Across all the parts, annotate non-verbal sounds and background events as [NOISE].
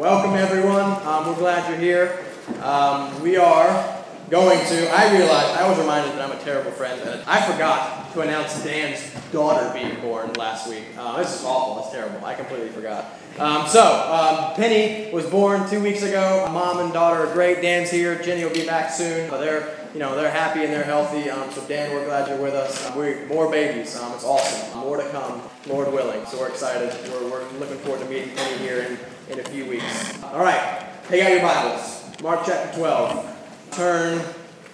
Welcome, everyone. Um, we're glad you're here. Um, we are going to, I realized, I was reminded that I'm a terrible friend, I forgot to announce Dan's daughter being born last week. Uh, this is awful. It's terrible. I completely forgot. Um, so, um, Penny was born two weeks ago. Mom and daughter are great. Dan's here. Jenny will be back soon. they're, you know, they're happy and they're healthy. Um, so, Dan, we're glad you're with us. Uh, we're more babies. Um, it's awesome. More to come, Lord willing. So, we're excited. We're, we're looking forward to meeting Penny here in a few weeks. All right. Take out your Bibles. Mark chapter 12 turn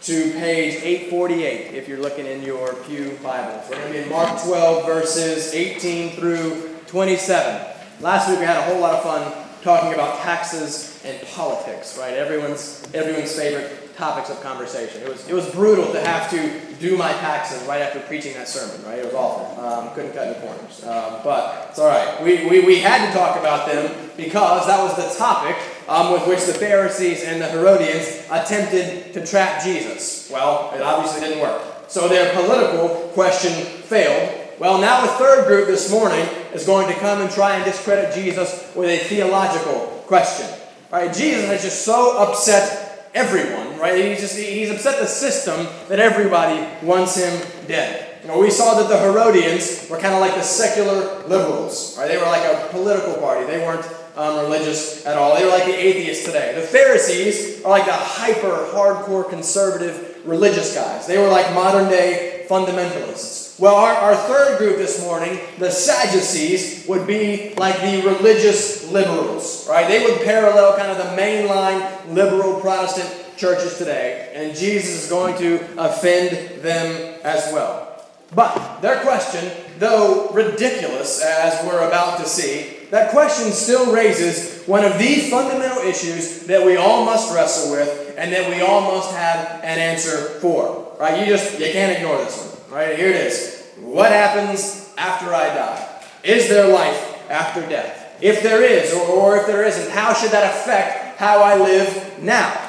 to page 848 if you're looking in your Pew Bibles. We're going to be in Mark 12, verses 18 through 27. Last week we had a whole lot of fun talking about taxes and politics, right? Everyone's, everyone's favorite topics of conversation. It was, it was brutal to have to do my taxes right after preaching that sermon, right? It was awful. Um, couldn't cut any corners. Um, but it's all right. We, we, we had to talk about them because that was the topic um, with which the Pharisees and the Herodians attempted to trap Jesus. Well, it obviously didn't work. So their political question failed. Well, now a third group this morning is going to come and try and discredit Jesus with a theological question. Right? Jesus has just so upset everyone, right? He's just he's upset the system that everybody wants him dead. You know, we saw that the Herodians were kind of like the secular liberals, right? They were like a political party. They weren't um, religious at all. They were like the atheists today. The Pharisees are like the hyper, hardcore, conservative religious guys. They were like modern day fundamentalists. Well, our, our third group this morning, the Sadducees, would be like the religious liberals, right? They would parallel kind of the mainline liberal Protestant churches today, and Jesus is going to offend them as well. But their question, though ridiculous, as we're about to see, that question still raises one of the fundamental issues that we all must wrestle with and that we all must have an answer for. Right? You just you can't ignore this one. Right? Here it is. What happens after I die? Is there life after death? If there is, or, or if there isn't, how should that affect how I live now?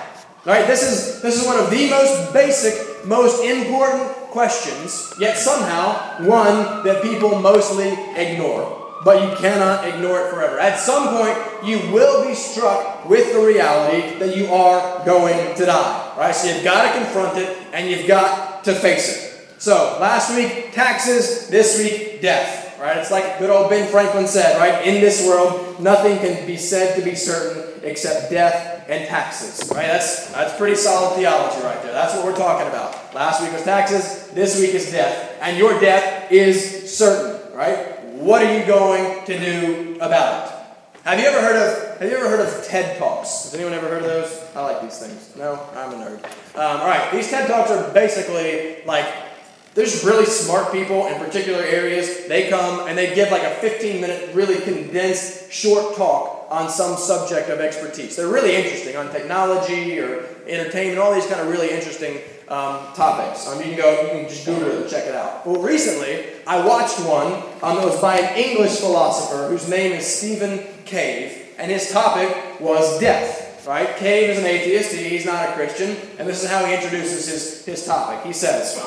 Right? This is this is one of the most basic, most important questions, yet somehow one that people mostly ignore but you cannot ignore it forever. At some point, you will be struck with the reality that you are going to die. Right? So you've got to confront it and you've got to face it. So last week, taxes, this week, death. Right? It's like good old Ben Franklin said, right? In this world, nothing can be said to be certain except death and taxes. Right? That's that's pretty solid theology right there. That's what we're talking about. Last week was taxes, this week is death. And your death is certain, right? What are you going to do about it? Have you ever heard of Have you ever heard of TED Talks? Has anyone ever heard of those? I like these things. No, I'm a nerd. Um, all right, these TED Talks are basically like there's really smart people in particular areas. They come and they give like a 15 minute, really condensed, short talk on some subject of expertise. They're really interesting on technology or entertainment, all these kind of really interesting um, topics. Um, you can go, you can just Google it and check it out. Well, recently I watched one um, that was by an English philosopher whose name is Stephen Cave, and his topic was death. Right? Cave is an atheist, he's not a Christian, and this is how he introduces his, his topic. He says,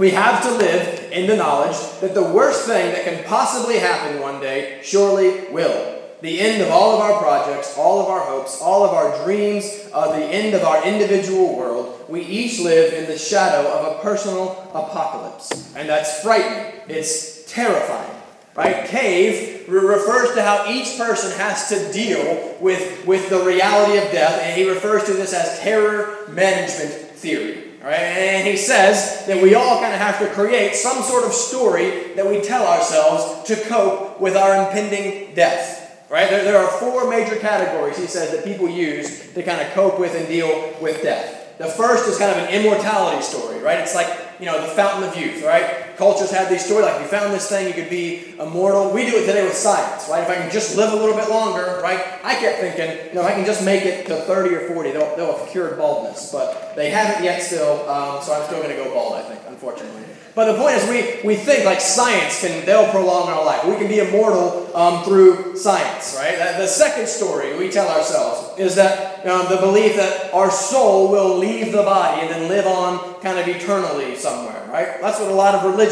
We have to live in the knowledge that the worst thing that can possibly happen one day surely will the end of all of our projects, all of our hopes, all of our dreams, uh, the end of our individual world, we each live in the shadow of a personal apocalypse. And that's frightening. It's terrifying. Right? Cave refers to how each person has to deal with, with the reality of death, and he refers to this as terror management theory. Right? And he says that we all kind of have to create some sort of story that we tell ourselves to cope with our impending death. Right? There, there are four major categories, he says, that people use to kind of cope with and deal with death. The first is kind of an immortality story, right? It's like, you know, the fountain of youth, right? Cultures have these stories like, if you found this thing, you could be immortal. We do it today with science, right? If I can just live a little bit longer, right? I kept thinking, you know, I can just make it to 30 or 40, they'll, they'll have cured baldness. But they haven't yet still, um, so I'm still going to go bald, I think, unfortunately. But the point is, we, we think like science can, they'll prolong our life. We can be immortal um, through science, right? The second story we tell ourselves is that um, the belief that our soul will leave the body and then live on kind of eternally somewhere, right? That's what a lot of religion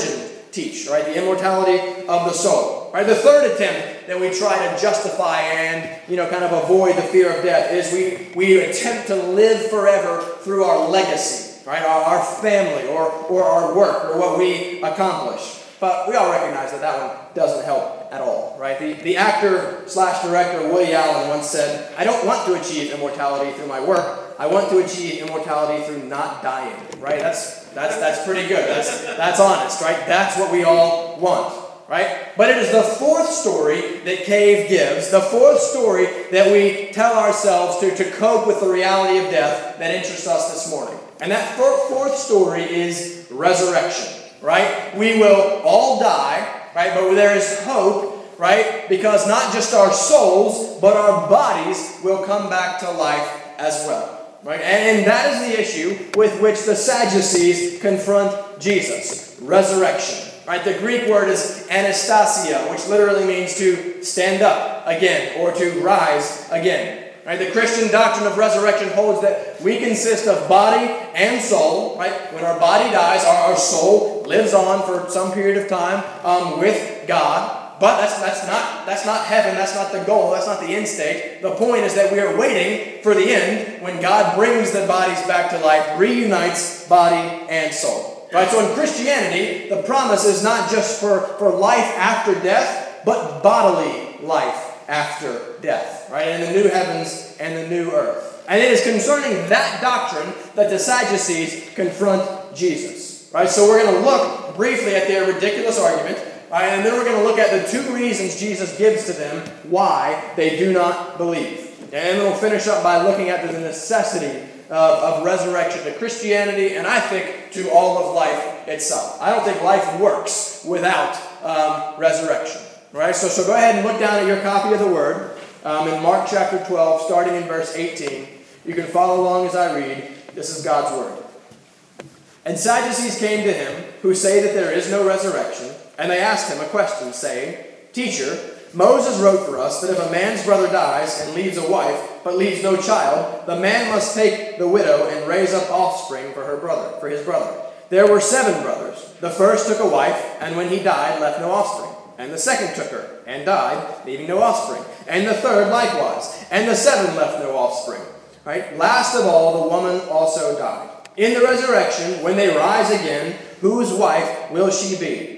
teach, right? The immortality of the soul, right? The third attempt that we try to justify and, you know, kind of avoid the fear of death is we, we attempt to live forever through our legacy, right? Our, our family or, or our work or what we accomplish. But we all recognize that that one doesn't help at all, right? The, the actor slash director Woody Allen once said, I don't want to achieve immortality through my work. I want to achieve immortality through not dying, right? That's, that's, that's pretty good. That's, that's honest, right? That's what we all want, right? But it is the fourth story that Cave gives, the fourth story that we tell ourselves to, to cope with the reality of death that interests us this morning. And that fourth story is resurrection right? We will all die, right? But there is hope, right? Because not just our souls, but our bodies will come back to life as well. Right? And, that is the issue with which the Sadducees confront Jesus resurrection. Right? The Greek word is anastasis, which literally means to stand up again or to rise again. Right? The Christian doctrine of resurrection holds that we consist of body and soul. Right? When our body dies, our, our soul lives on for some period of time um, with God. But that's, that's, not, that's not heaven. That's not the goal. That's not the end state. The point is that we are waiting for the end when God brings the bodies back to life, reunites body and soul. Right? So in Christianity, the promise is not just for, for life after death, but bodily life after death, right? And the new heavens and the new earth. And it is concerning that doctrine that the Sadducees confront Jesus, right? So we're going to look briefly at their ridiculous argument, right? And then we're going to look at the two reasons Jesus gives to them why they do not believe. And then we'll finish up by looking at the necessity of, of resurrection to Christianity and I think to all of life itself. I don't think life works without um, resurrection. Right? So, so go ahead and look down at your copy of the Word um, in Mark chapter 12, starting in verse 18. You can follow along as I read. This is God's Word. And Sadducees came to him, who say that there is no resurrection, and they asked him a question, saying, Teacher, Moses wrote for us that if a man's brother dies and leaves a wife, but leaves no child, the man must take the widow and raise up offspring for her brother, for his brother. There were seven brothers. The first took a wife, and when he died, left no offspring. And the second took her, and died, leaving no offspring. And the third likewise. And the seven left no offspring. Right? Last of all, the woman also died. In the resurrection, when they rise again, whose wife will she be?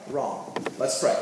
wrong. Let's pray.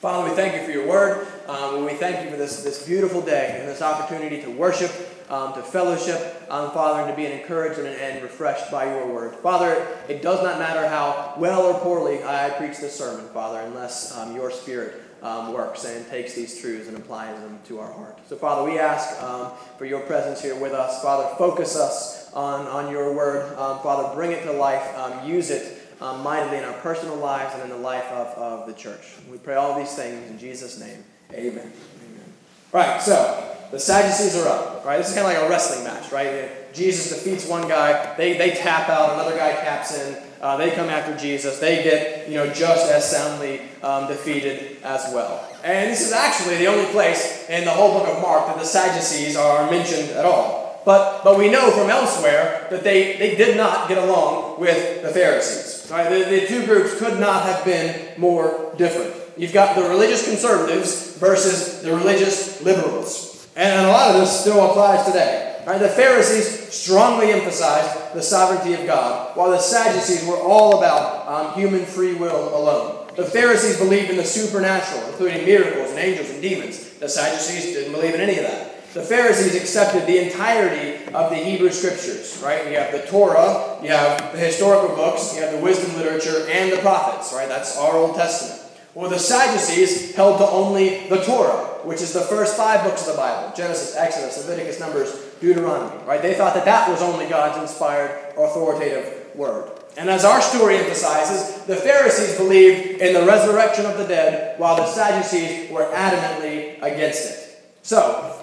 Father, we thank you for your word. Um, we thank you for this, this beautiful day and this opportunity to worship um, to fellowship, um, Father, and to be encouraged and, and refreshed by your word. Father, it does not matter how well or poorly I preach this sermon, Father, unless um, your spirit um, works and takes these truths and applies them to our heart. So, Father, we ask um, for your presence here with us. Father, focus us on, on your word. Father, bring it to life. use it um, mightily in our personal lives and in the life of, of the church. We pray all these things in Jesus' name. Amen. Amen. Right, so the Sadducees are up, right? This is kind of like a wrestling match, right? Jesus defeats one guy, they, they tap out, another guy taps in, uh, they come after Jesus, they get, you know, just as soundly um, defeated as well. And this is actually the only place in the whole book of Mark that the Sadducees are mentioned at all. But, but we know from elsewhere that they, they did not get along with the Pharisees. Right? The, the two groups could not have been more different. You've got the religious conservatives versus the religious liberals. And a lot of this still applies today. Right? The Pharisees strongly emphasized the sovereignty of God, while the Sadducees were all about um, human free will alone. The Pharisees believed in the supernatural, including miracles and angels and demons. The Sadducees didn't believe in any of that. The Pharisees accepted the entirety of the Hebrew scriptures, right? You have the Torah, you have the historical books, you have the wisdom literature, and the prophets, right? That's our Old Testament. Well, the Sadducees held to only the Torah, which is the first five books of the Bible Genesis, Exodus, Leviticus, Numbers, Deuteronomy. Right? They thought that that was only God's inspired, authoritative word. And as our story emphasizes, the Pharisees believed in the resurrection of the dead, while the Sadducees were adamantly against it. So,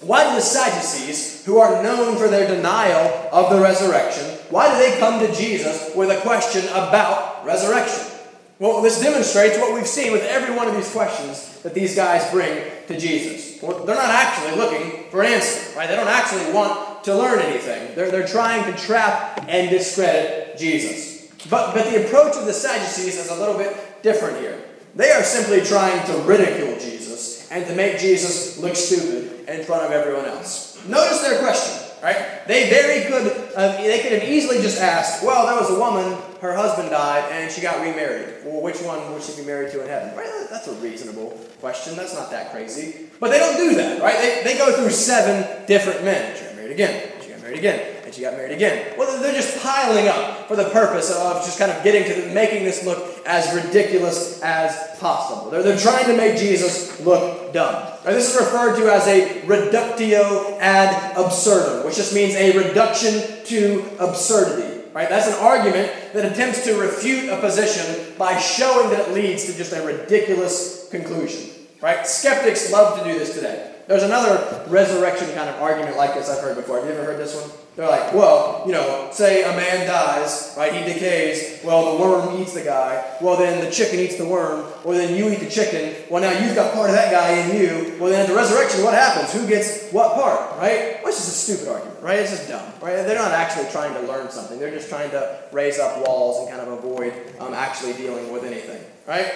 why do the Sadducees, who are known for their denial of the resurrection, why do they come to Jesus with a question about resurrection? Well, this demonstrates what we've seen with every one of these questions that these guys bring to Jesus. Well, they're not actually looking for an answer, right? They don't actually want to learn anything. They're, they're trying to trap and discredit Jesus. But, but the approach of the Sadducees is a little bit different here. They are simply trying to ridicule Jesus and to make Jesus look stupid in front of everyone else. Notice their question, right? They very could, uh, they could have easily just asked, well, there was a woman, her husband died, and she got remarried. Well, which one would she be married to in heaven? Right? That's a reasonable question. That's not that crazy. But they don't do that, right? They, they go through seven different men. She got married again. She got married again and she got married again. Well, they're just piling up for the purpose of just kind of getting to the, making this look as ridiculous as possible. They're, they're trying to make Jesus look dumb. Now, this is referred to as a reductio ad absurdum, which just means a reduction to absurdity. Right? That's an argument that attempts to refute a position by showing that it leads to just a ridiculous conclusion. Right? Skeptics love to do this today. There's another resurrection kind of argument like this I've heard before. Have you ever heard this one? They're like, well, you know, say a man dies, right? He decays. Well, the worm eats the guy. Well, then the chicken eats the worm. Well, then you eat the chicken. Well, now you've got part of that guy in you. Well, then at the resurrection, what happens? Who gets what part, right? It's just a stupid argument, right? It's just dumb, right? They're not actually trying to learn something. They're just trying to raise up walls and kind of avoid um, actually dealing with anything, right?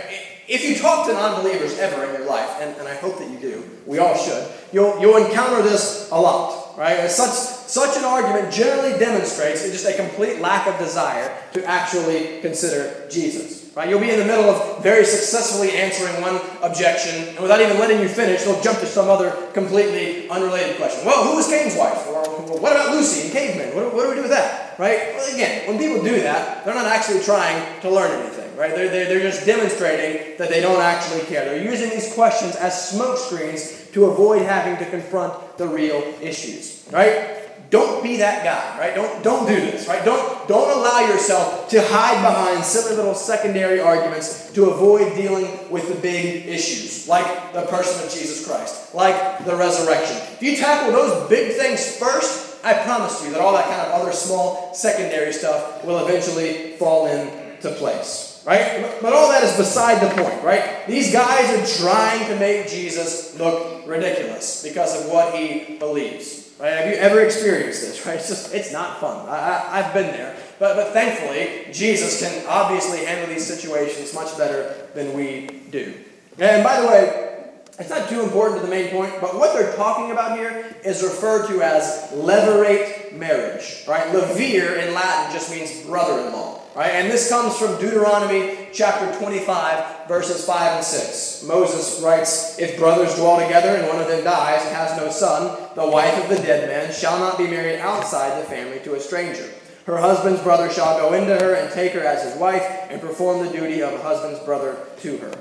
If you talk to non-believers ever in your life, and, and I hope that you do, we all should, you'll, you'll encounter this a lot, right? Such such an argument generally demonstrates just a complete lack of desire to actually consider Jesus. Right? You'll be in the middle of very successfully answering one objection, and without even letting you finish, they'll jump to some other completely unrelated question. Well, who was Cain's wife? Or what about Lucy and cavemen? What, what do we do with that? Right? Well, again, when people do that, they're not actually trying to learn anything. Right? They're, they're, they're just demonstrating that they don't actually care. They're using these questions as smoke screens to avoid having to confront the real issues. Right? Don't be that guy, right? Don't, don't do this, right? Don't, don't allow yourself to hide behind silly little secondary arguments to avoid dealing with the big issues, like the person of Jesus Christ, like the resurrection. If you tackle those big things first, I promise you that all that kind of other small secondary stuff will eventually fall into place. Right? But all that is beside the point, right? These guys are trying to make Jesus look ridiculous because of what he believes. Right? Have you ever experienced this? Right? [LAUGHS] It's just it's not fun. I, have been there, but but thankfully Jesus can obviously handle these situations much better than we do. And by the way, it's not too important to the main point, but what they're talking about here is referred to as levirate marriage. Right? Levir in Latin just means brother-in-law. Right? And this comes from Deuteronomy chapter 25, verses 5 and 6. Moses writes, If brothers dwell together and one of them dies and has no son, the wife of the dead man shall not be married outside the family to a stranger. Her husband's brother shall go into her and take her as his wife and perform the duty of a husband's brother to her.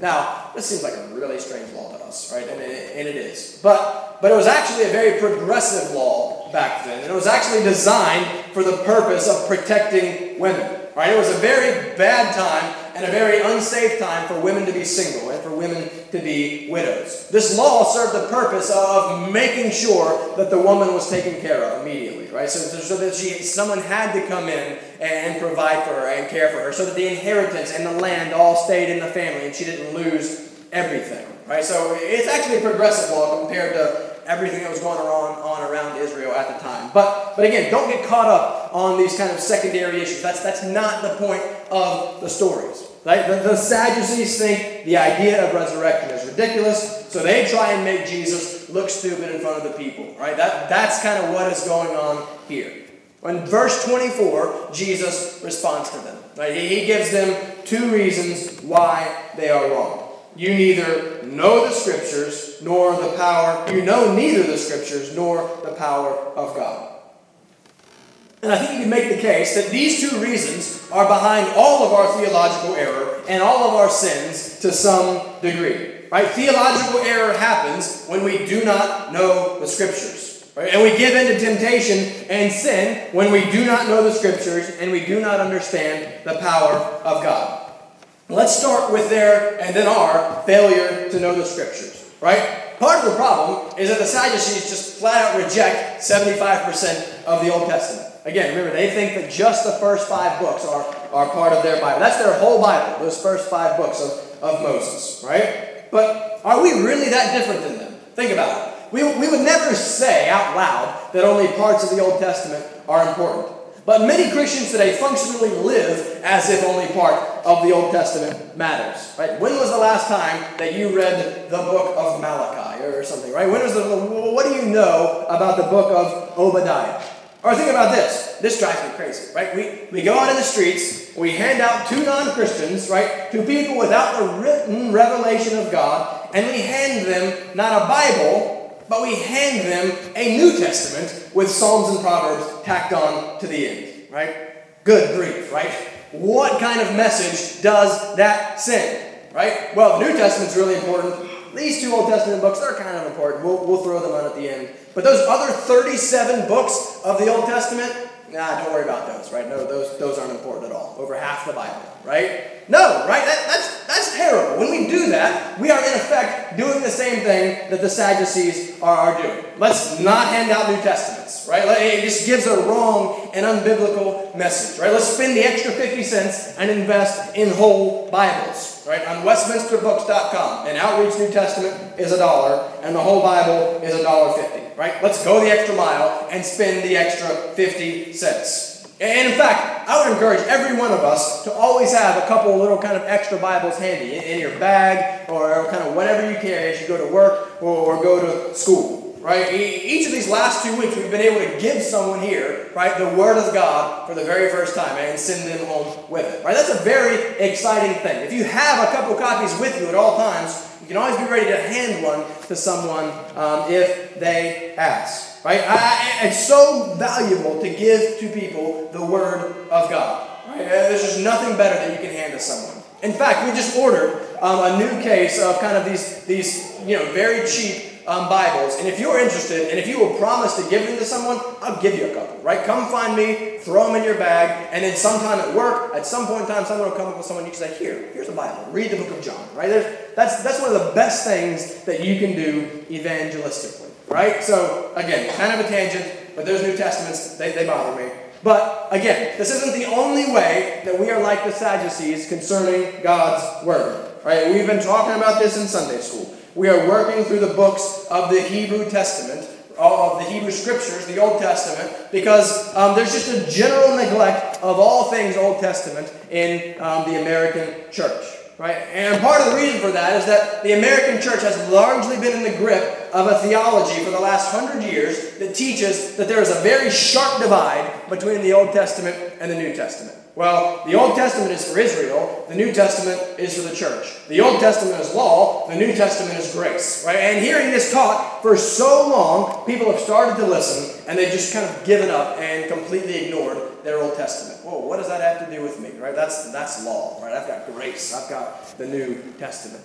Now, this seems like a really strange law to us, right? And it, and it is. But, but it was actually a very progressive law back then. And it was actually designed for the purpose of protecting women. Right? It was a very bad time and a very unsafe time for women to be single and for women to be widows. This law served the purpose of making sure that the woman was taken care of immediately, right? So, so that she, someone had to come in and provide for her and care for her, so that the inheritance and the land all stayed in the family and she didn't lose everything, right? So it's actually a progressive law compared to everything that was going on, on around Israel at the time. But, but again, don't get caught up on these kind of secondary issues. That's, that's not the point of the stories. Right? The, the Sadducees think the idea of resurrection is ridiculous, so they try and make Jesus look stupid in front of the people. Right? That, that's kind of what is going on here. In verse 24, Jesus responds to them. Right? He, he gives them two reasons why they are wrong. You neither know the scriptures nor the power, you know neither the scriptures nor the power of God. And I think you can make the case that these two reasons are behind all of our theological error and all of our sins to some degree. Right? Theological error happens when we do not know the scriptures. Right? And we give in to temptation and sin when we do not know the scriptures and we do not understand the power of God. Let's start with their and then our failure to know the scriptures, right? Part of the problem is that the Sadducees just flat out reject 75% of the Old Testament. Again, remember, they think that just the first five books are, are part of their Bible. That's their whole Bible, those first five books of, of Moses, right? But are we really that different than them? Think about it. We, we would never say out loud that only parts of the Old Testament are important. But many Christians today functionally live as if only part of the Old Testament matters. Right? When was the last time that you read the book of Malachi or something? Right? When was the what do you know about the book of Obadiah? Or think about this. This drives me crazy, right? We, we go out in the streets, we hand out to non Christians, right, to people without the written revelation of God, and we hand them not a Bible, but we hand them a New Testament with Psalms and Proverbs tacked on to the end, right? Good grief, right? What kind of message does that send, right? Well, the New Testament's really important. These two Old Testament books, they're kind of important. We'll, we'll throw them on at the end. But those other 37 books of the Old Testament, nah, don't worry about those, right? No, those, those aren't important at all. Over half the Bible, right? No, right? That, that's, that's terrible. When we do that, we are in effect doing the same thing that the Sadducees are, are doing. Let's not hand out New Testaments, right? It just gives a wrong and unbiblical message, right? Let's spend the extra 50 cents and invest in whole Bibles, right? On WestminsterBooks.com, an outreach New Testament is a dollar, and the whole Bible is a dollar fifty right? Let's go the extra mile and spend the extra 50 cents. And in fact, I would encourage every one of us to always have a couple little kind of extra Bibles handy in, your bag or kind of whatever you carry as you go to work or, or go to school, right? Each of these last two weeks, we've been able to give someone here, right, the Word of God for the very first time and send them home with it, right? That's a very exciting thing. If you have a couple copies with you at all times, you can always be ready to hand one to someone um, if they ask. Right? I, it's so valuable to give to people the Word of God. Right? There's just nothing better that you can hand to someone. In fact, we just ordered um, a new case of kind of these, these you know, very cheap um, Bibles. And if you're interested, and if you will promise to give them to someone, I'll give you a couple, right? Come find me, throw them in your bag, and then sometime at work, at some point in time, someone will come up with someone you can say, here, here's a Bible. Read the book of John, right? There's, that's, that's one of the best things that you can do evangelistically, right? So, again, kind of a tangent, but those New Testaments, they, they bother me. But again, this isn't the only way that we are like the Sadducees concerning God's Word. Right? We've been talking about this in Sunday school. We are working through the books of the Hebrew Testament, of the Hebrew Scriptures, the Old Testament, because um, there's just a general neglect of all things Old Testament in um, the American church. Right? And part of the reason for that is that the American church has largely been in the grip of a theology for the last hundred years that teaches that there is a very sharp divide between the Old Testament and the New Testament. Well, the Old Testament is for Israel, the New Testament is for the church. The Old Testament is law, the New Testament is grace. Right? And hearing this taught for so long, people have started to listen and they've just kind of given up and completely ignored their Old Testament. Whoa, what does that have to do with me? Right? That's that's law, right? I've got grace. I've got the New Testament.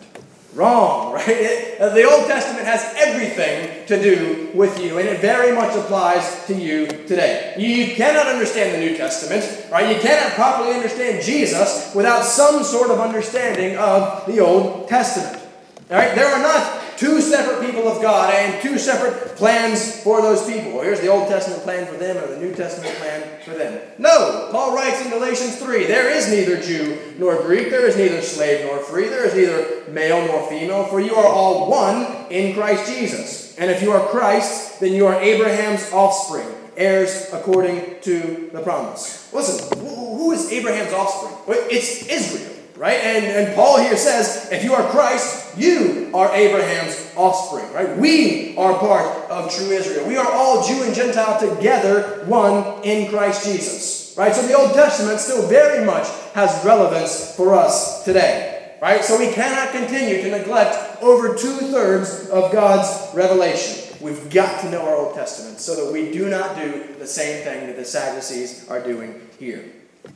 Wrong, [LAUGHS] right? It, the Old Testament has everything to do with you, and it very much applies to you today. You cannot understand the New Testament, right? You cannot properly understand Jesus without some sort of understanding of the Old Testament. All right? There are not two separate people of God and two separate plans for those people. Here's the Old Testament plan for them or the New Testament plan for them. No, Paul writes in Galatians 3 there is neither Jew nor Greek, there is neither slave nor free, there is neither male nor female, for you are all one in Christ Jesus. And if you are Christ, then you are Abraham's offspring, heirs according to the promise. Listen, who is Abraham's offspring? It's Israel right? And, and Paul here says, if you are Christ, you are Abraham's offspring, right? We are part of true Israel. We are all Jew and Gentile together, one in Christ Jesus, right? So the Old Testament still very much has relevance for us today, right? So we cannot continue to neglect over two thirds of God's revelation. We've got to know our Old Testament so that we do not do the same thing that the Sadducees are doing here.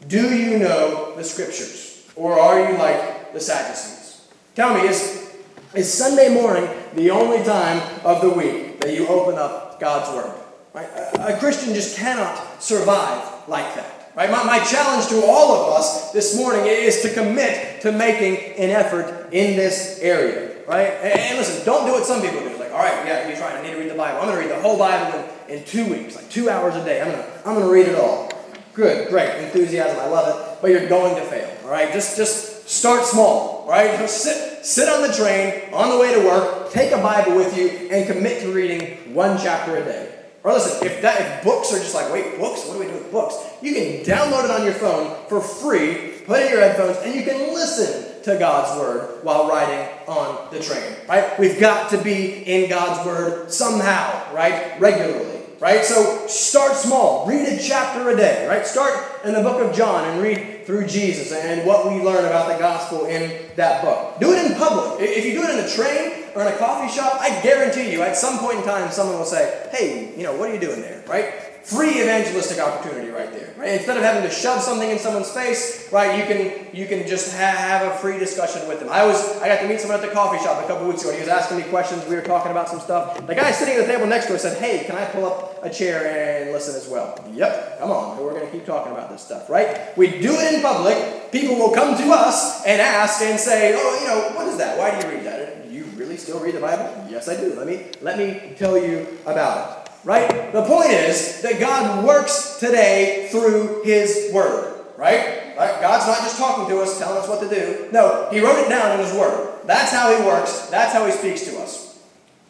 Do you know the Scriptures? Or are you like the Sadducees? Tell me, is, is Sunday morning the only time of the week that you open up God's Word? Right? A, a Christian just cannot survive like that. Right? My, my challenge to all of us this morning is to commit to making an effort in this area. Right? And, and listen, don't do what some people do. Like, all right, yeah, you're trying. I need to read the Bible. I'm going to read the whole Bible in, in two weeks, like two hours a day. I'm going to I'm going to read it all. Good, great, enthusiasm. I love it. But you're going to fail. All right? Just just start small. All right? Just sit sit on the train on the way to work. Take a Bible with you and commit to reading one chapter a day. Or listen, if that if books are just like, wait, books? What do we do with books? You can download it on your phone for free, put in your headphones, and you can listen to God's word while riding on the train. Right? We've got to be in God's word somehow, right? Regularly right? So start small. Read a chapter a day, right? Start in the book of John and read through Jesus and what we learn about the gospel in that book. Do it in public. If you do it in a train or in a coffee shop, I guarantee you at some point in time someone will say, hey, you know, what are you doing there, right? Free evangelistic opportunity right there. Right? Instead of having to shove something in someone's face, right, you can you can just ha- have a free discussion with them. I was I got to meet someone at the coffee shop a couple weeks ago. He was asking me questions. We were talking about some stuff. The guy sitting at the table next to us said, "Hey, can I pull up a chair and listen as well?" Yep, come on. We're going to keep talking about this stuff, right? We do it in public. People will come to us and ask and say, "Oh, you know, what is that? Why do you read that? Do you really still read the Bible?" Yes, I do. Let me let me tell you about it. Right? The point is that God works today through His Word. Right? right? God's not just talking to us, telling us what to do. No, He wrote it down in His Word. That's how He works. That's how He speaks to us.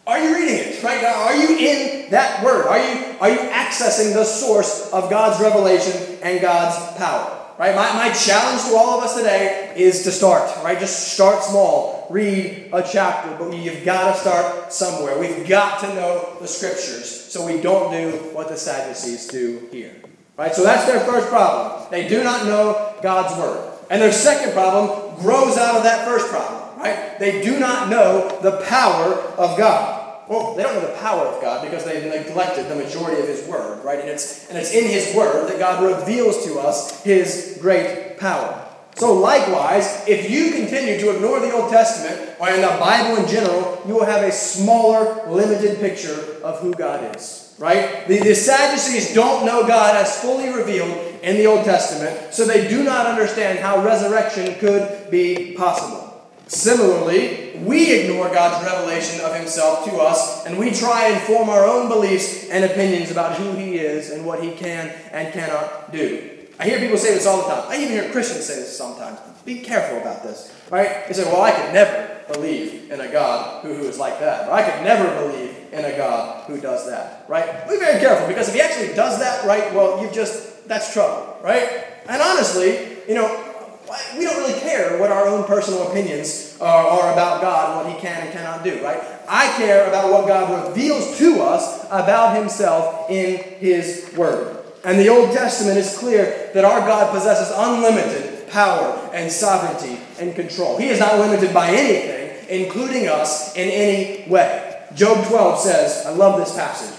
Are you reading it? Right? Are you in that Word? Are you, are you accessing the source of God's revelation and God's power? Right? My, my challenge to all of us today is to start, right? Just start small. Read a chapter, but you've got to start somewhere. We've got to know the scriptures so we don't do what the Sadducees do here. Right? So that's their first problem. They do not know God's word. And their second problem grows out of that first problem. Right? They do not know the power of God. Well, they don't know the power of God because they neglected the majority of His Word, right? And it's, and it's in His Word that God reveals to us His great power. So, likewise, if you continue to ignore the Old Testament or in the Bible in general, you will have a smaller, limited picture of who God is, right? The, the Sadducees don't know God as fully revealed in the Old Testament, so they do not understand how resurrection could be possible. Similarly, we ignore God's revelation of Himself to us, and we try and form our own beliefs and opinions about who He is and what He can and cannot do. I hear people say this all the time. I even hear Christians say this sometimes. Be careful about this, right? They say, well, I could never believe in a God who, who is like that. Or I could never believe in a God who does that, right? Be very careful because if he actually does that, right, well, you've just, that's trouble, right? And honestly, you know, we don't really care what our own personal opinions are, are, about God and what He can and cannot do, right? I care about what God reveals to us about Himself in His Word. And the Old Testament is clear that our God possesses unlimited power and sovereignty and control. He is not limited by anything, including us, in any way. Job 12 says, I love this passage.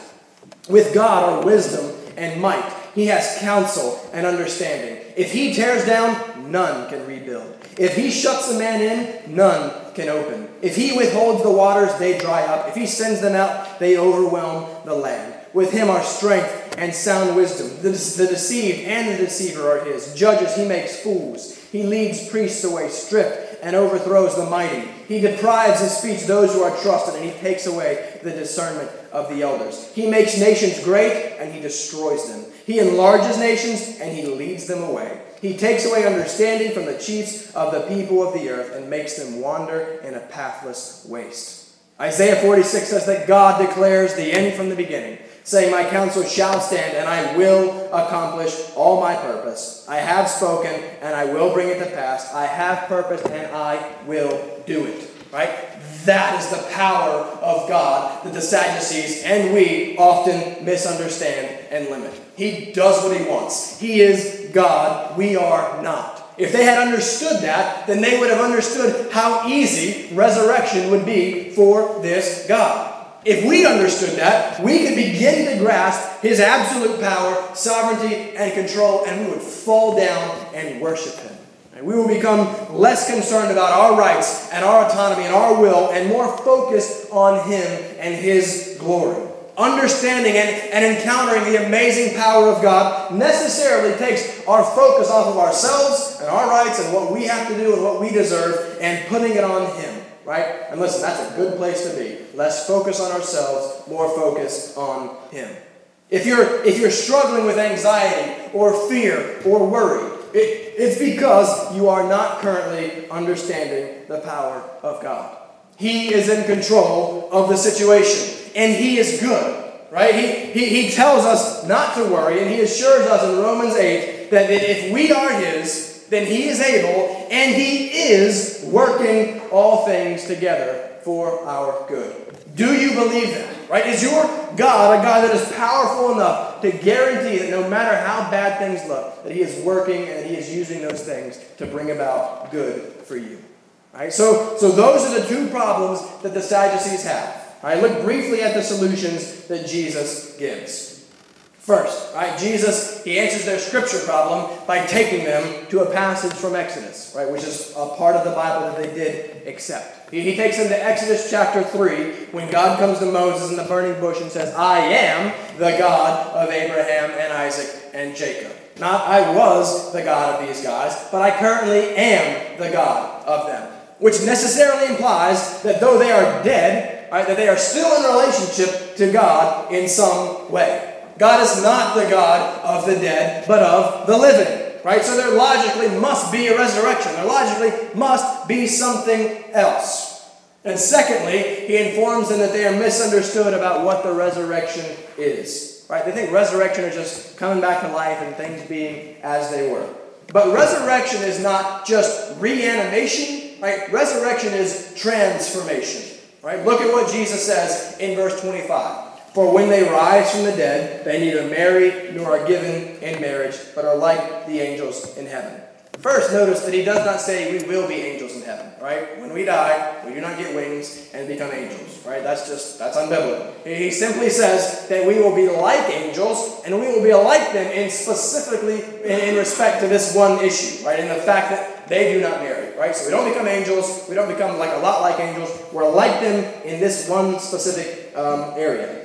With God are wisdom and might. He has counsel and understanding. If he tears down, none can rebuild. If he shuts a man in, none can open. If he withholds the waters, they dry up. If he sends them out, they overwhelm the land. With him are strength and sound wisdom. The, the deceived and the deceiver are his. Judges he makes fools. He leads priests away stripped and overthrows the mighty. He deprives his speech those who are trusted, and he takes away the discernment of the elders. He makes nations great, and he destroys them. He enlarges nations, and he leads them away. He takes away understanding from the chiefs of the people of the earth, and makes them wander in a pathless waste. Isaiah 46 says that God declares the end from the beginning saying, My counsel shall stand, and I will accomplish all my purpose. I have spoken, and I will bring it to pass. I have purposed, and I will do it. Right? That is the power of God that the Sadducees and we often misunderstand and limit. He does what he wants. He is God. We are not. If they had understood that, then they would have understood how easy resurrection would be for this God. If we understood that, we could begin to grasp His absolute power, sovereignty, and control, and we would fall down and worship Him. We will become less concerned about our rights and our autonomy and our will, and more focused on Him and His glory. understanding and, and encountering the amazing power of God necessarily takes our focus off of ourselves and our rights and what we have to do and what we deserve and putting it on Him, right? And listen, that's a good place to be. Less focus on ourselves, more focus on Him. If you're, if you're struggling with anxiety or fear or worry, it, it's because you are not currently understanding the power of God. He is in control of the situation and He is good. Right? He, he, he tells us not to worry, and he assures us in Romans 8 that, that if we are his, then he is able and he is working all things together for our good. Do you believe that? Right? Is your God a God that is powerful enough to guarantee that no matter how bad things look, that he is working and he is using those things to bring about good for you? Right? So, so those are the two problems that the Sadducees have. Right, look briefly at the solutions that Jesus gives. First, right, Jesus he answers their scripture problem by taking them to a passage from Exodus, right, which is a part of the Bible that they did accept. He, he takes them to Exodus chapter 3 when God comes to Moses in the burning bush and says, I am the God of Abraham and Isaac and Jacob. Not I was the God of these guys, but I currently am the God of them. Which necessarily implies that though they are dead, right, that they are still in relationship to God in some way. God is not the God of the dead, but of the living. Right? So there logically must be a resurrection. There logically must be something else. And secondly, he informs them that they are misunderstood about what the resurrection is. Right? They think resurrection is just coming back to life and things being as they were. But resurrection is not just reanimation, right? Resurrection is transformation. Right? Look at what Jesus says in verse 25. For when they rise from the dead, they neither marry nor are given in marriage, but are like the angels in heaven. First, notice that he does not say we will be angels in heaven, right? When we die, we do not get wings and become angels, right? That's just, that's unbiblical. He simply says that we will be like angels and we will be like them in specifically in, respect to this one issue, right? In the fact that they do not marry, right? So we don't become angels, we don't become like a lot like angels, we're like them in this one specific um, area.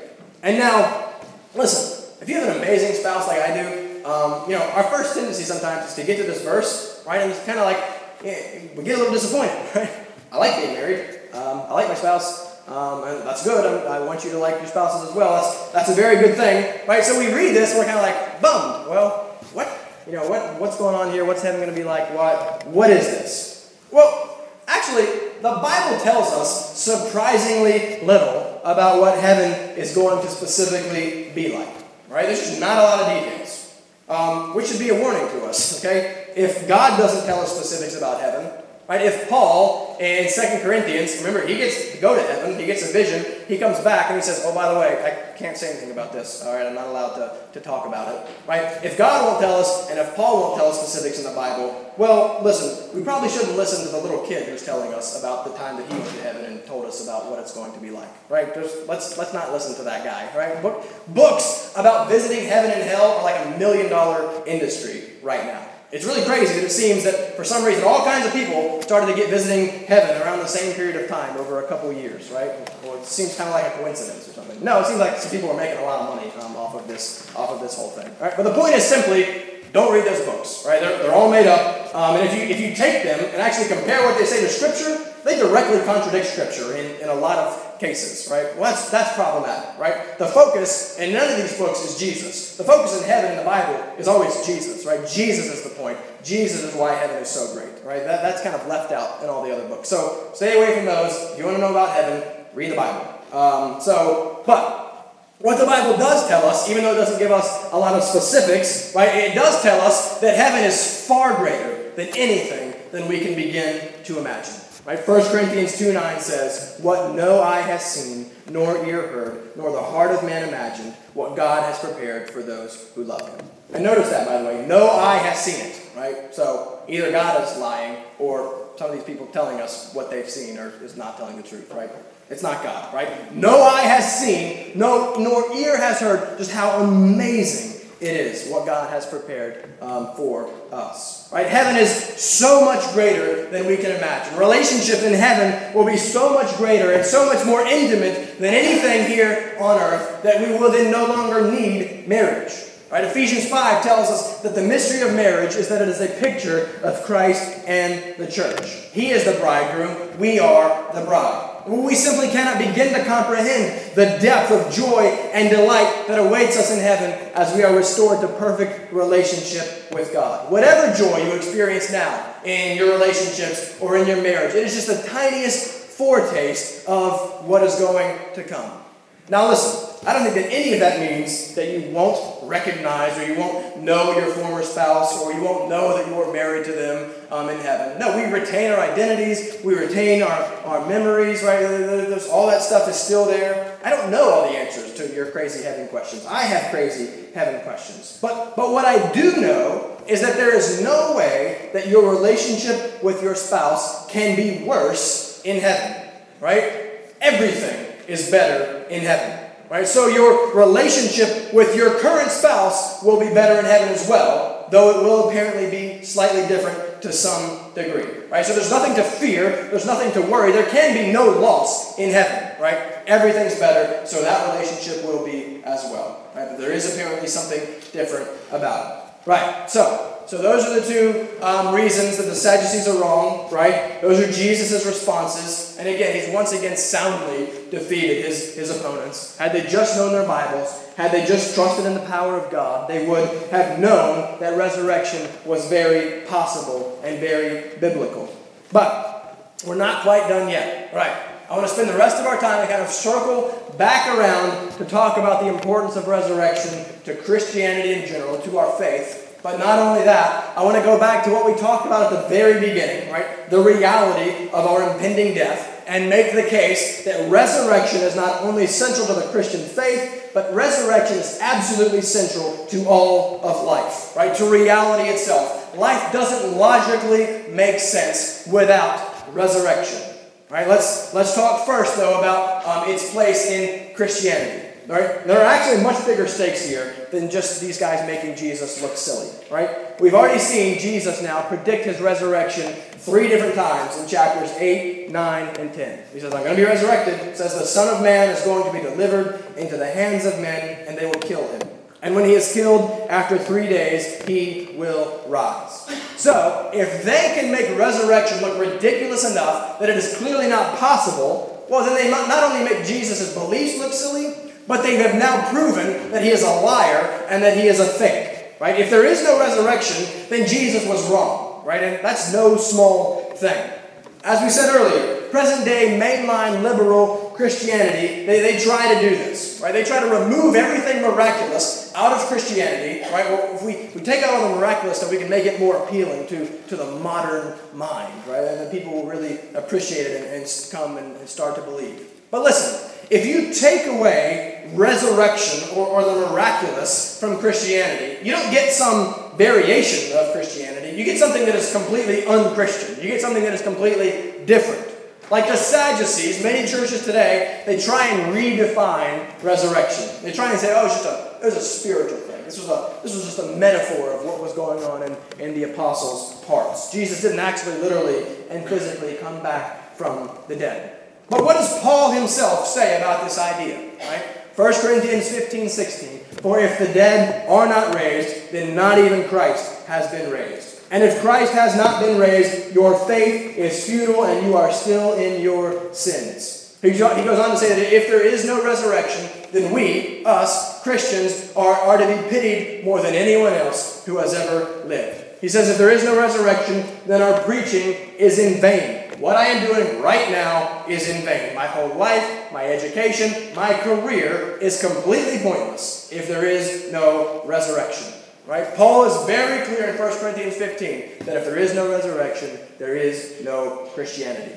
And now, listen, if you have an amazing spouse like I do, um, you know, our first tendency sometimes is to get to this verse, right? And it's kind of like, yeah, we get a little disappointed, [LAUGHS] right? I like being married. Um, I like my spouse. Um, and that's good. I, I, want you to like your spouses as well. That's, that's a very good thing, right? So we read this we're kind of like bummed. Well, what? You know, what, what's going on here? What's heaven going to be like? What, what is this? Well, actually, the Bible tells us surprisingly little about what heaven is going to specifically be like, right? There's just not a lot of details um, which should be a warning to us, okay? If God doesn't tell us specifics about heaven, right? If Paul in Second Corinthians, remember, he gets to go to heaven, he gets a vision, he comes back and he says, oh, by the way, I can't say anything about this, all right? I'm not allowed to, to talk about it, right? If God won't tell us, and if Paul won't tell us specifics in the Bible, well, listen, we probably shouldn't listen to the little kid who's telling us about the time that he went to heaven and told us about what it's going to be like, right? Let's, let's not listen to that guy, right? Book, books about visiting heaven and hell are like a million dollar industry right now. It's really crazy that it seems that for some reason all kinds of people started to get visiting heaven around the same period of time over a couple years, right? Well, it seems kind of like a coincidence or something. No, it seems like some people are making a lot of money um, off of this off of this whole thing. All right, but the point is simply don't read those books, right? They're, they're all made up. Um, and if you, if you take them and actually compare what they say to Scripture, they directly contradict Scripture in, in a lot of cases, right? Well, that's, that's problematic, right? The focus in none of these books is Jesus. The focus in heaven in the Bible is always Jesus, right? Jesus is the point. Jesus is why heaven is so great, right? That, that's kind of left out in all the other books. So stay away from those. If you want to know about heaven, read the Bible. Um, so, but what the Bible does tell us, even though it doesn't give us a lot of specifics, right, it does tell us that heaven is far greater than anything than we can begin to imagine. Right? 1 Corinthians 2 9 says, What no eye has seen, nor ear heard, nor the heart of man imagined, what God has prepared for those who love him. And notice that, by the way, no eye has seen it, right? So either God is lying, or some of these people telling us what they've seen or is not telling the truth, right? It's not God, right? No eye has seen, no, nor ear has heard just how amazing it is what God has prepared um, for us. Right? Heaven is so much greater than we can imagine. Relationship in heaven will be so much greater and so much more intimate than anything here on earth that we will then no longer need marriage. Right? Ephesians 5 tells us that the mystery of marriage is that it is a picture of Christ and the church. He is the bridegroom, we are the bride. We simply cannot begin to comprehend the depth of joy and delight that awaits us in heaven as we are restored to perfect relationship with God. Whatever joy you experience now in your relationships or in your marriage, it is just the tiniest foretaste of what is going to come. Now, listen, I don't think that any of that means that you won't recognize or you won't know your former spouse or you won't know that you were married to them um, in heaven. No, we retain our identities, we retain our, our memories, right? All that stuff is still there. I don't know all the answers to your crazy heaven questions. I have crazy heaven questions. But, but what I do know is that there is no way that your relationship with your spouse can be worse in heaven, right? Everything is better in heaven. Right? So your relationship with your current spouse will be better in heaven as well, though it will apparently be slightly different to some degree. Right? So there's nothing to fear, there's nothing to worry. There can be no loss in heaven, right? Everything's better, so that relationship will be as well. Right? But there is apparently something different about it. Right, so so those are the two um, reasons that the Sadducees are wrong, right? Those are Jesus' responses. And again, he's once again soundly defeated his, his opponents. Had they just known their Bibles, had they just trusted in the power of God, they would have known that resurrection was very possible and very biblical. But we're not quite done yet, right? I want to spend the rest of our time to kind of circle back around to talk about the importance of resurrection to Christianity in general, to our faith. But not only that, I want to go back to what we talked about at the very beginning, right? The reality of our impending death, and make the case that resurrection is not only central to the Christian faith, but resurrection is absolutely central to all of life, right? To reality itself. Life doesn't logically make sense without resurrection. Right? Let's let's talk first though about um, its place in Christianity. Right? There are actually much bigger stakes here than just these guys making Jesus look silly. Right? We've already seen Jesus now predict his resurrection three different times in chapters 8, 9, and 10. He says, I'm going to be resurrected. It says, The Son of Man is going to be delivered into the hands of men, and they will kill him. And when he is killed after three days, he will rise. So, if they can make resurrection look ridiculous enough that it is clearly not possible, well, then they not only make Jesus' beliefs look silly, but they have now proven that he is a liar and that he is a fake. Right? If there is no resurrection, then Jesus was wrong. Right? And that's no small thing. As we said earlier, present day mainline liberal Christianity, they, they try to do this. Right? They try to remove everything miraculous out of Christianity. Right? Well, if we, we take out all the miraculous stuff, we can make it more appealing to, to the modern mind. Right? And then people will really appreciate it and, and come and, and start to believe. But listen, if you take away resurrection or, or the miraculous from Christianity, you don't get some variation of Christianity. You get something that is completely unchristian. You get something that is completely different. Like the Sadducees, many churches today, they try and redefine resurrection. They try and say, oh, it's just a, it was a spiritual thing. This was, a, this was just a metaphor of what was going on in, in the apostles' parts. Jesus didn't actually literally and physically come back from the dead. But what does Paul himself say about this idea? Right? 1 Corinthians 15, 16. For if the dead are not raised, then not even Christ has been raised. And if Christ has not been raised, your faith is futile and you are still in your sins. He goes on to say that if there is no resurrection, then we, us, Christians, are, are to be pitied more than anyone else who has ever lived. He says if there is no resurrection, then our preaching is in vain what I am doing right now is in vain. My whole life, my education, my career is completely pointless if there is no resurrection. Right? Paul is very clear in 1 Corinthians 15 that if there is no resurrection, there is no Christianity.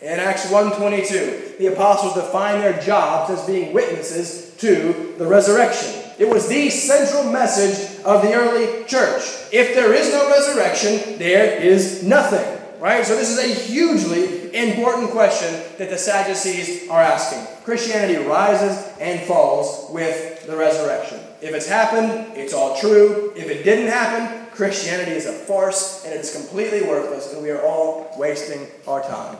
In Acts 1.22, the apostles define their jobs as being witnesses to the resurrection. It was the central message of the early church. If there is no resurrection, there is nothing. Right? So, this is a hugely important question that the Sadducees are asking. Christianity rises and falls with the resurrection. If it's happened, it's all true. If it didn't happen, Christianity is a farce and it is completely worthless, and we are all wasting our time.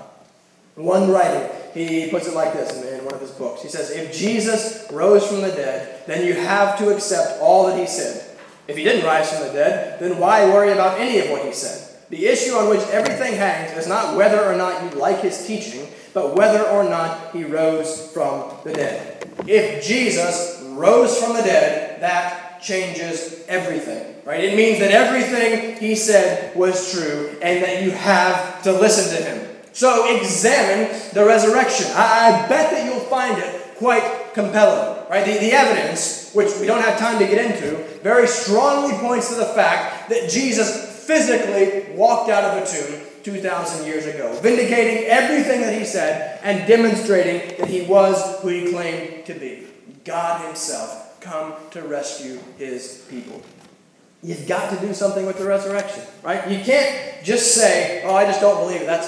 One writer, he puts it like this in one of his books. He says, If Jesus rose from the dead, then you have to accept all that he said. If he didn't rise from the dead, then why worry about any of what he said? The issue on which everything hangs is not whether or not you like his teaching, but whether or not he rose from the dead. If Jesus rose from the dead, that changes everything. Right? It means that everything he said was true and that you have to listen to him. So examine the resurrection. I, I bet that you'll find it quite compelling. Right? The, the evidence, which we don't have time to get into, very strongly points to the fact that Jesus physically walked out of a tomb 2,000 years ago, vindicating everything that he said and demonstrating that he was who he claimed to be God Himself come to rescue His people. You've got to do something with the resurrection, right? You can't just say, "Oh, I just don't believe it." That's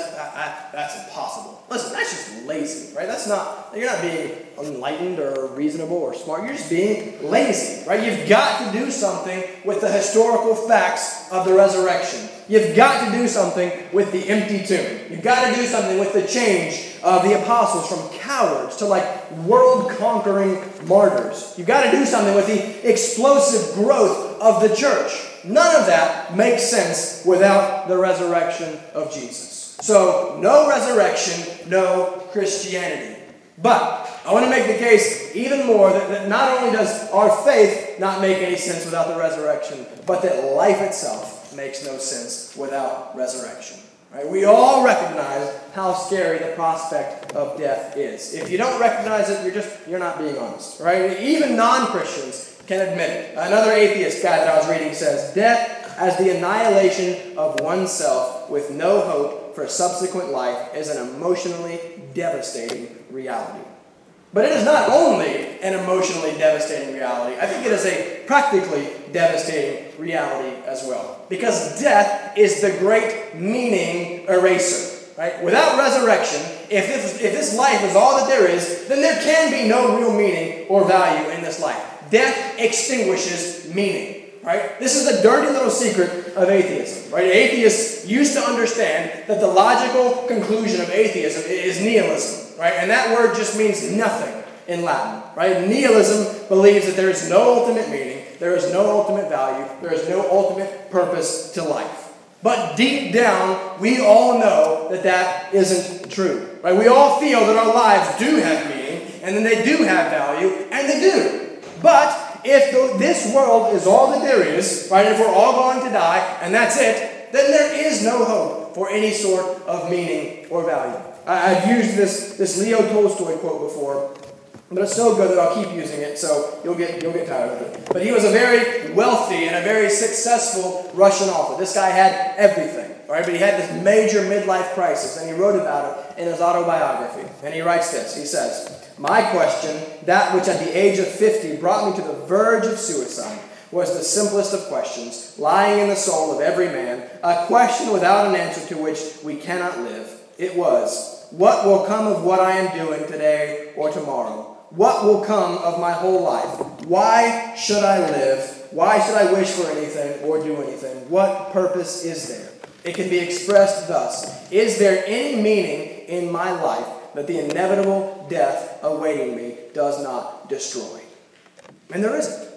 that's impossible. Listen, that's just lazy, right? That's not you're not being enlightened or reasonable or smart. You're just being lazy, right? You've got to do something with the historical facts of the resurrection. You've got to do something with the empty tomb. You've got to do something with the change of the apostles from cowards to like world conquering martyrs. You've got to do something with the explosive growth of the church. None of that makes sense without the resurrection of Jesus. So, no resurrection, no Christianity. But I want to make the case even more that, that not only does our faith not make any sense without the resurrection, but that life itself makes no sense without resurrection. Right? We all recognize how scary the prospect of death is. If you don't recognize it, you're just you're not being honest. Right? Even non-Christians can admit it. Another atheist guy that I was reading says, "Death as the annihilation of oneself with no hope for subsequent life is an emotionally devastating reality." But it is not only an emotionally devastating reality, I think it is a practically devastating reality as well. Because death is the great meaning eraser. Right? Without resurrection, if this, if this life is all that there is, then there can be no real meaning or value in this life. Death extinguishes meaning. Right? This is the dirty little secret of atheism. Right? Atheists used to understand that the logical conclusion of atheism is nihilism. Right? And that word just means nothing in Latin. Right? Nihilism believes that there is no ultimate meaning, there is no ultimate value, there is no ultimate purpose to life. But deep down, we all know that that isn't true. Right? We all feel that our lives do have meaning, and then they do have value, and they do. But if the, this world is all that there is, right, if we're all going to die, and that's it, then there is no hope for any sort of meaning or value. I, I've used this, this Leo Tolstoy quote before, but it's so good that I'll keep using it, so you'll get, you'll get tired of it. But he was a very wealthy and a very successful Russian author. This guy had everything, right? But he had this major midlife crisis, and he wrote about it in his autobiography. And he writes this He says, My question, that which at the age of 50 brought me to the verge of suicide, was the simplest of questions, lying in the soul of every man, a question without an answer to which we cannot live. It was, What will come of what I am doing today or tomorrow? What will come of my whole life? Why should I live? Why should I wish for anything or do anything? What purpose is there? It can be expressed thus Is there any meaning in my life that the inevitable death awaiting me does not destroy? And there isn't,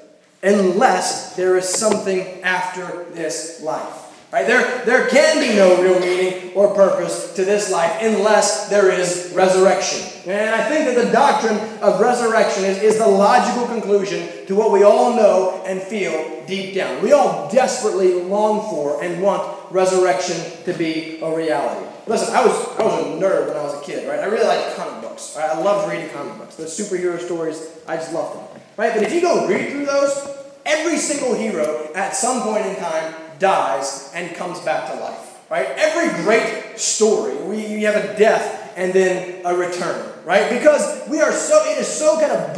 unless there is something after this life. Right? There, there can be no real meaning or purpose to this life unless there is resurrection. And I think that the doctrine of resurrection is, is the logical conclusion to what we all know and feel deep down. We all desperately long for and want resurrection to be a reality. Listen, I was, I was a nerd when I was a kid, right? I really liked comic books. Right? I loved reading comic books. The superhero stories, I just loved them. Right? But if you go read through those, every single hero at some point in time dies and comes back to life. Right? Every great story, we, have a death and then a return, right? Because we are so it is so kind of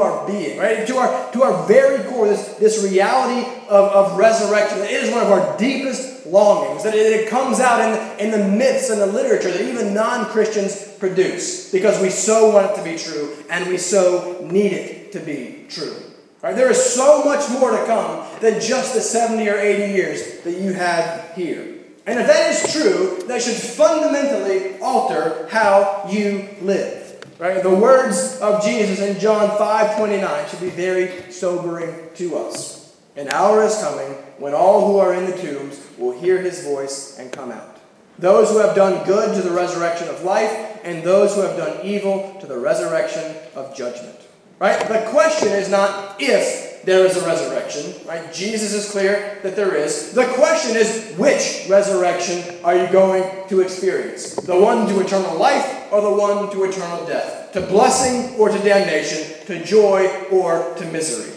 our being, right? To our to our very core, this, this reality of, of resurrection. It is one of our deepest longings. That it, it comes out in in the myths and the literature that even non-Christians produce because we so want it to be true and we so need it to be true. Right? There is so much more to come than just the 70 or 80 years that you have here. And if that is true, that should fundamentally alter how you live. Right? The words of Jesus in John 5:29 should be very sobering to us. An hour is coming when all who are in the tombs will hear his voice and come out. Those who have done good to the resurrection of life, and those who have done evil to the resurrection of judgment. Right? The question is not if there is a resurrection, right? Jesus is clear that there is. The question is which resurrection are you going to experience? The one to eternal life or the one to eternal death? To blessing or to damnation? To joy or to misery?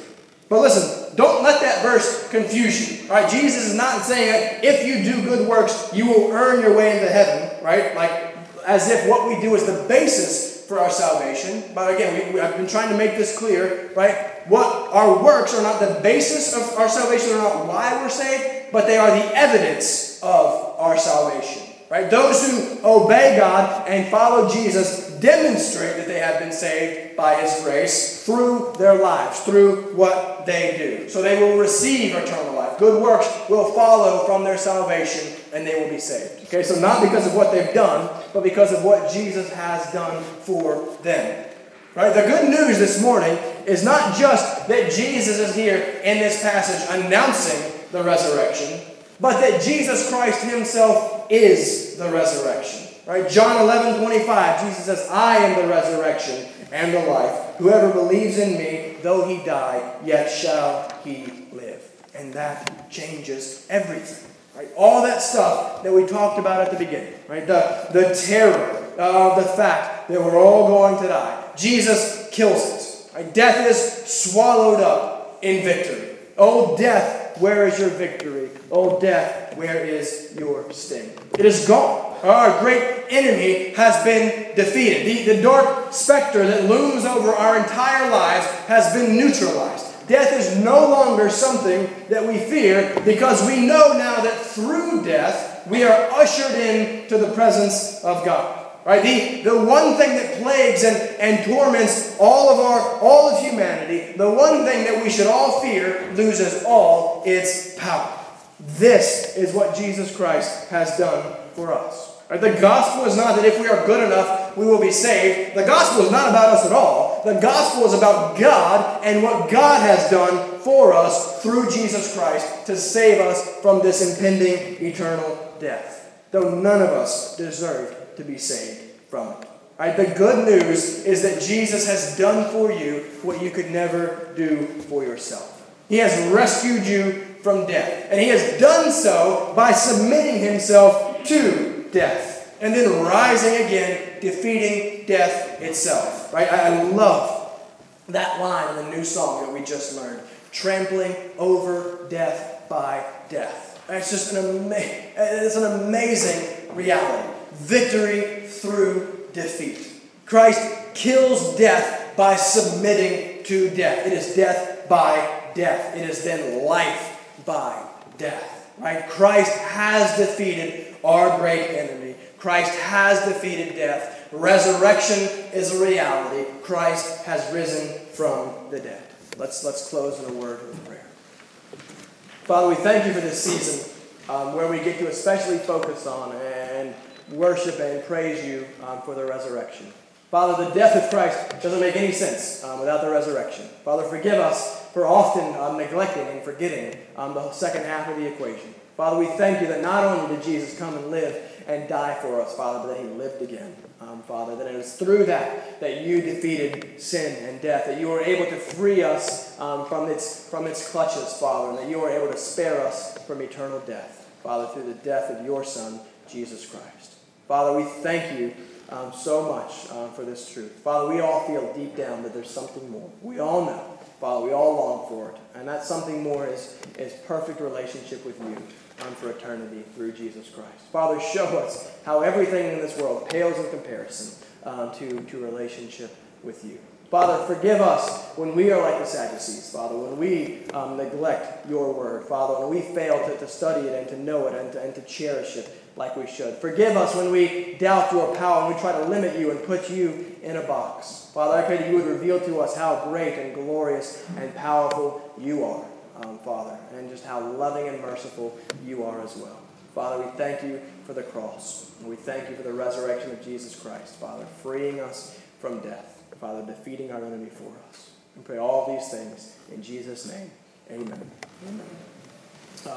But listen, don't let that verse confuse you. Right? Jesus is not saying that if you do good works, you will earn your way into heaven, right? Like as if what we do is the basis for our salvation. But again, we, we, I've been trying to make this clear, right? What our works are not the basis of our salvation, are not why we're saved, but they are the evidence of our salvation. Right? Those who obey God and follow Jesus demonstrate that they have been saved by His grace through their lives, through what they do. So they will receive eternal life. Good works will follow from their salvation and they will be saved. Okay, so not because of what they've done, but because of what Jesus has done for them. Right? The good news this morning is not just that Jesus is here in this passage announcing the resurrection, but that Jesus Christ himself is the resurrection. Right? John 11, 25, Jesus says, I am the resurrection and the life. Whoever believes in me, though he die, yet shall he live. And that changes everything. Right? All that stuff that we talked about at the beginning, right? The, the terror of the fact that we're all going to die. Jesus kills it. Right? Death is swallowed up in victory. Oh, death, where is your victory? Oh, death, where is your sting? It is gone. Our great enemy has been defeated. The, the dark specter that looms over our entire lives has been neutralized. Death is no longer something that we fear because we know now that through death we are ushered in to the presence of God. Right? The, the one thing that plagues and, and torments all of our all of humanity, the one thing that we should all fear loses all its power. This is what Jesus Christ has done for us. Right? The gospel is not that if we are good enough, we will be saved. The gospel is not about us at all. The gospel is about God and what God has done for us through Jesus Christ to save us from this impending eternal death. Though none of us deserve to be saved from it. Right? The good news is that Jesus has done for you what you could never do for yourself. He has rescued you from death. And he has done so by submitting himself to death, and then rising again, defeating death itself. Right? I love that line in the new song that we just learned trampling over death by death. It's just an, ama- it's an amazing reality. Victory through defeat. Christ kills death by submitting to death. It is death by death. It is then life by death. Right? Christ has defeated our great enemy. Christ has defeated death. Resurrection is a reality. Christ has risen from the dead. Let's, let's close in a word of prayer. Father, we thank you for this season um, where we get to especially focus on and worship and praise you um, for the resurrection. Father, the death of Christ doesn't make any sense um, without the resurrection. Father, forgive us for often um, neglecting and forgetting um, the second half of the equation. Father, we thank you that not only did Jesus come and live and die for us, Father, but that he lived again. Um, Father, that it was through that that you defeated sin and death, that you were able to free us um, from, its, from its clutches, Father, and that you were able to spare us from eternal death, Father, through the death of your Son, Jesus Christ. Father, we thank you um, so much uh, for this truth. Father, we all feel deep down that there's something more. We all know. Father, we all long for it. And that something more is, is perfect relationship with you um, for eternity through Jesus Christ. Father, show us how everything in this world pales in comparison um, to, to relationship with you. Father, forgive us when we are like the Sadducees, Father, when we um, neglect your word, Father, when we fail to, to study it and to know it and to, and to cherish it. Like we should. Forgive us when we doubt your power and we try to limit you and put you in a box. Father, I pray that you would reveal to us how great and glorious and powerful you are, um, Father, and just how loving and merciful you are as well. Father, we thank you for the cross. And we thank you for the resurrection of Jesus Christ, Father, freeing us from death, Father, defeating our enemy for us. We pray all these things in Jesus' name. Amen. Amen. Um,